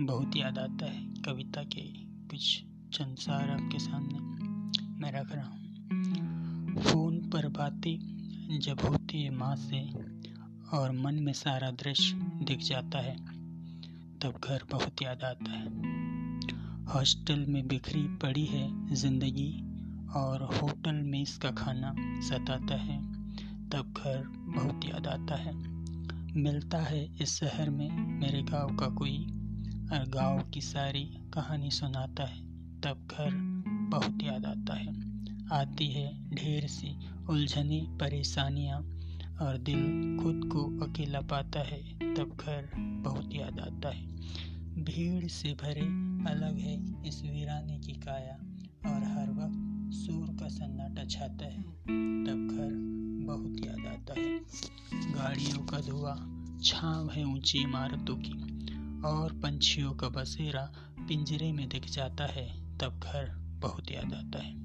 बहुत याद आता है कविता के कुछ चंद सार आपके सामने। मैं रख रहा हूँ। फ़ोन पर बातें जब होती है माँ से और मन में सारा दृश्य दिख जाता है, तब घर बहुत याद आता है। हॉस्टल में बिखरी पड़ी है ज़िंदगी और होटल में इसका खाना सताता है, तब घर बहुत याद आता है। मिलता है इस शहर में। मेरे गाँव का कोई और गाँव की सारी कहानी सुनाता है, तब घर बहुत याद आता है। आती है ढेर सी उलझनी परेशानियाँ और दिल खुद को अकेला पाता है, तब घर बहुत याद आता है। भीड़ से भरे अलग है इस वीराने की काया और हर वक्त सूर का सन्नाटा छाता है। गाड़ियों का धुआँ, छाव है ऊँची इमारतों की, और पंछियों का बसेरा पिंजरे में दिख जाता है, तब घर बहुत याद आता है।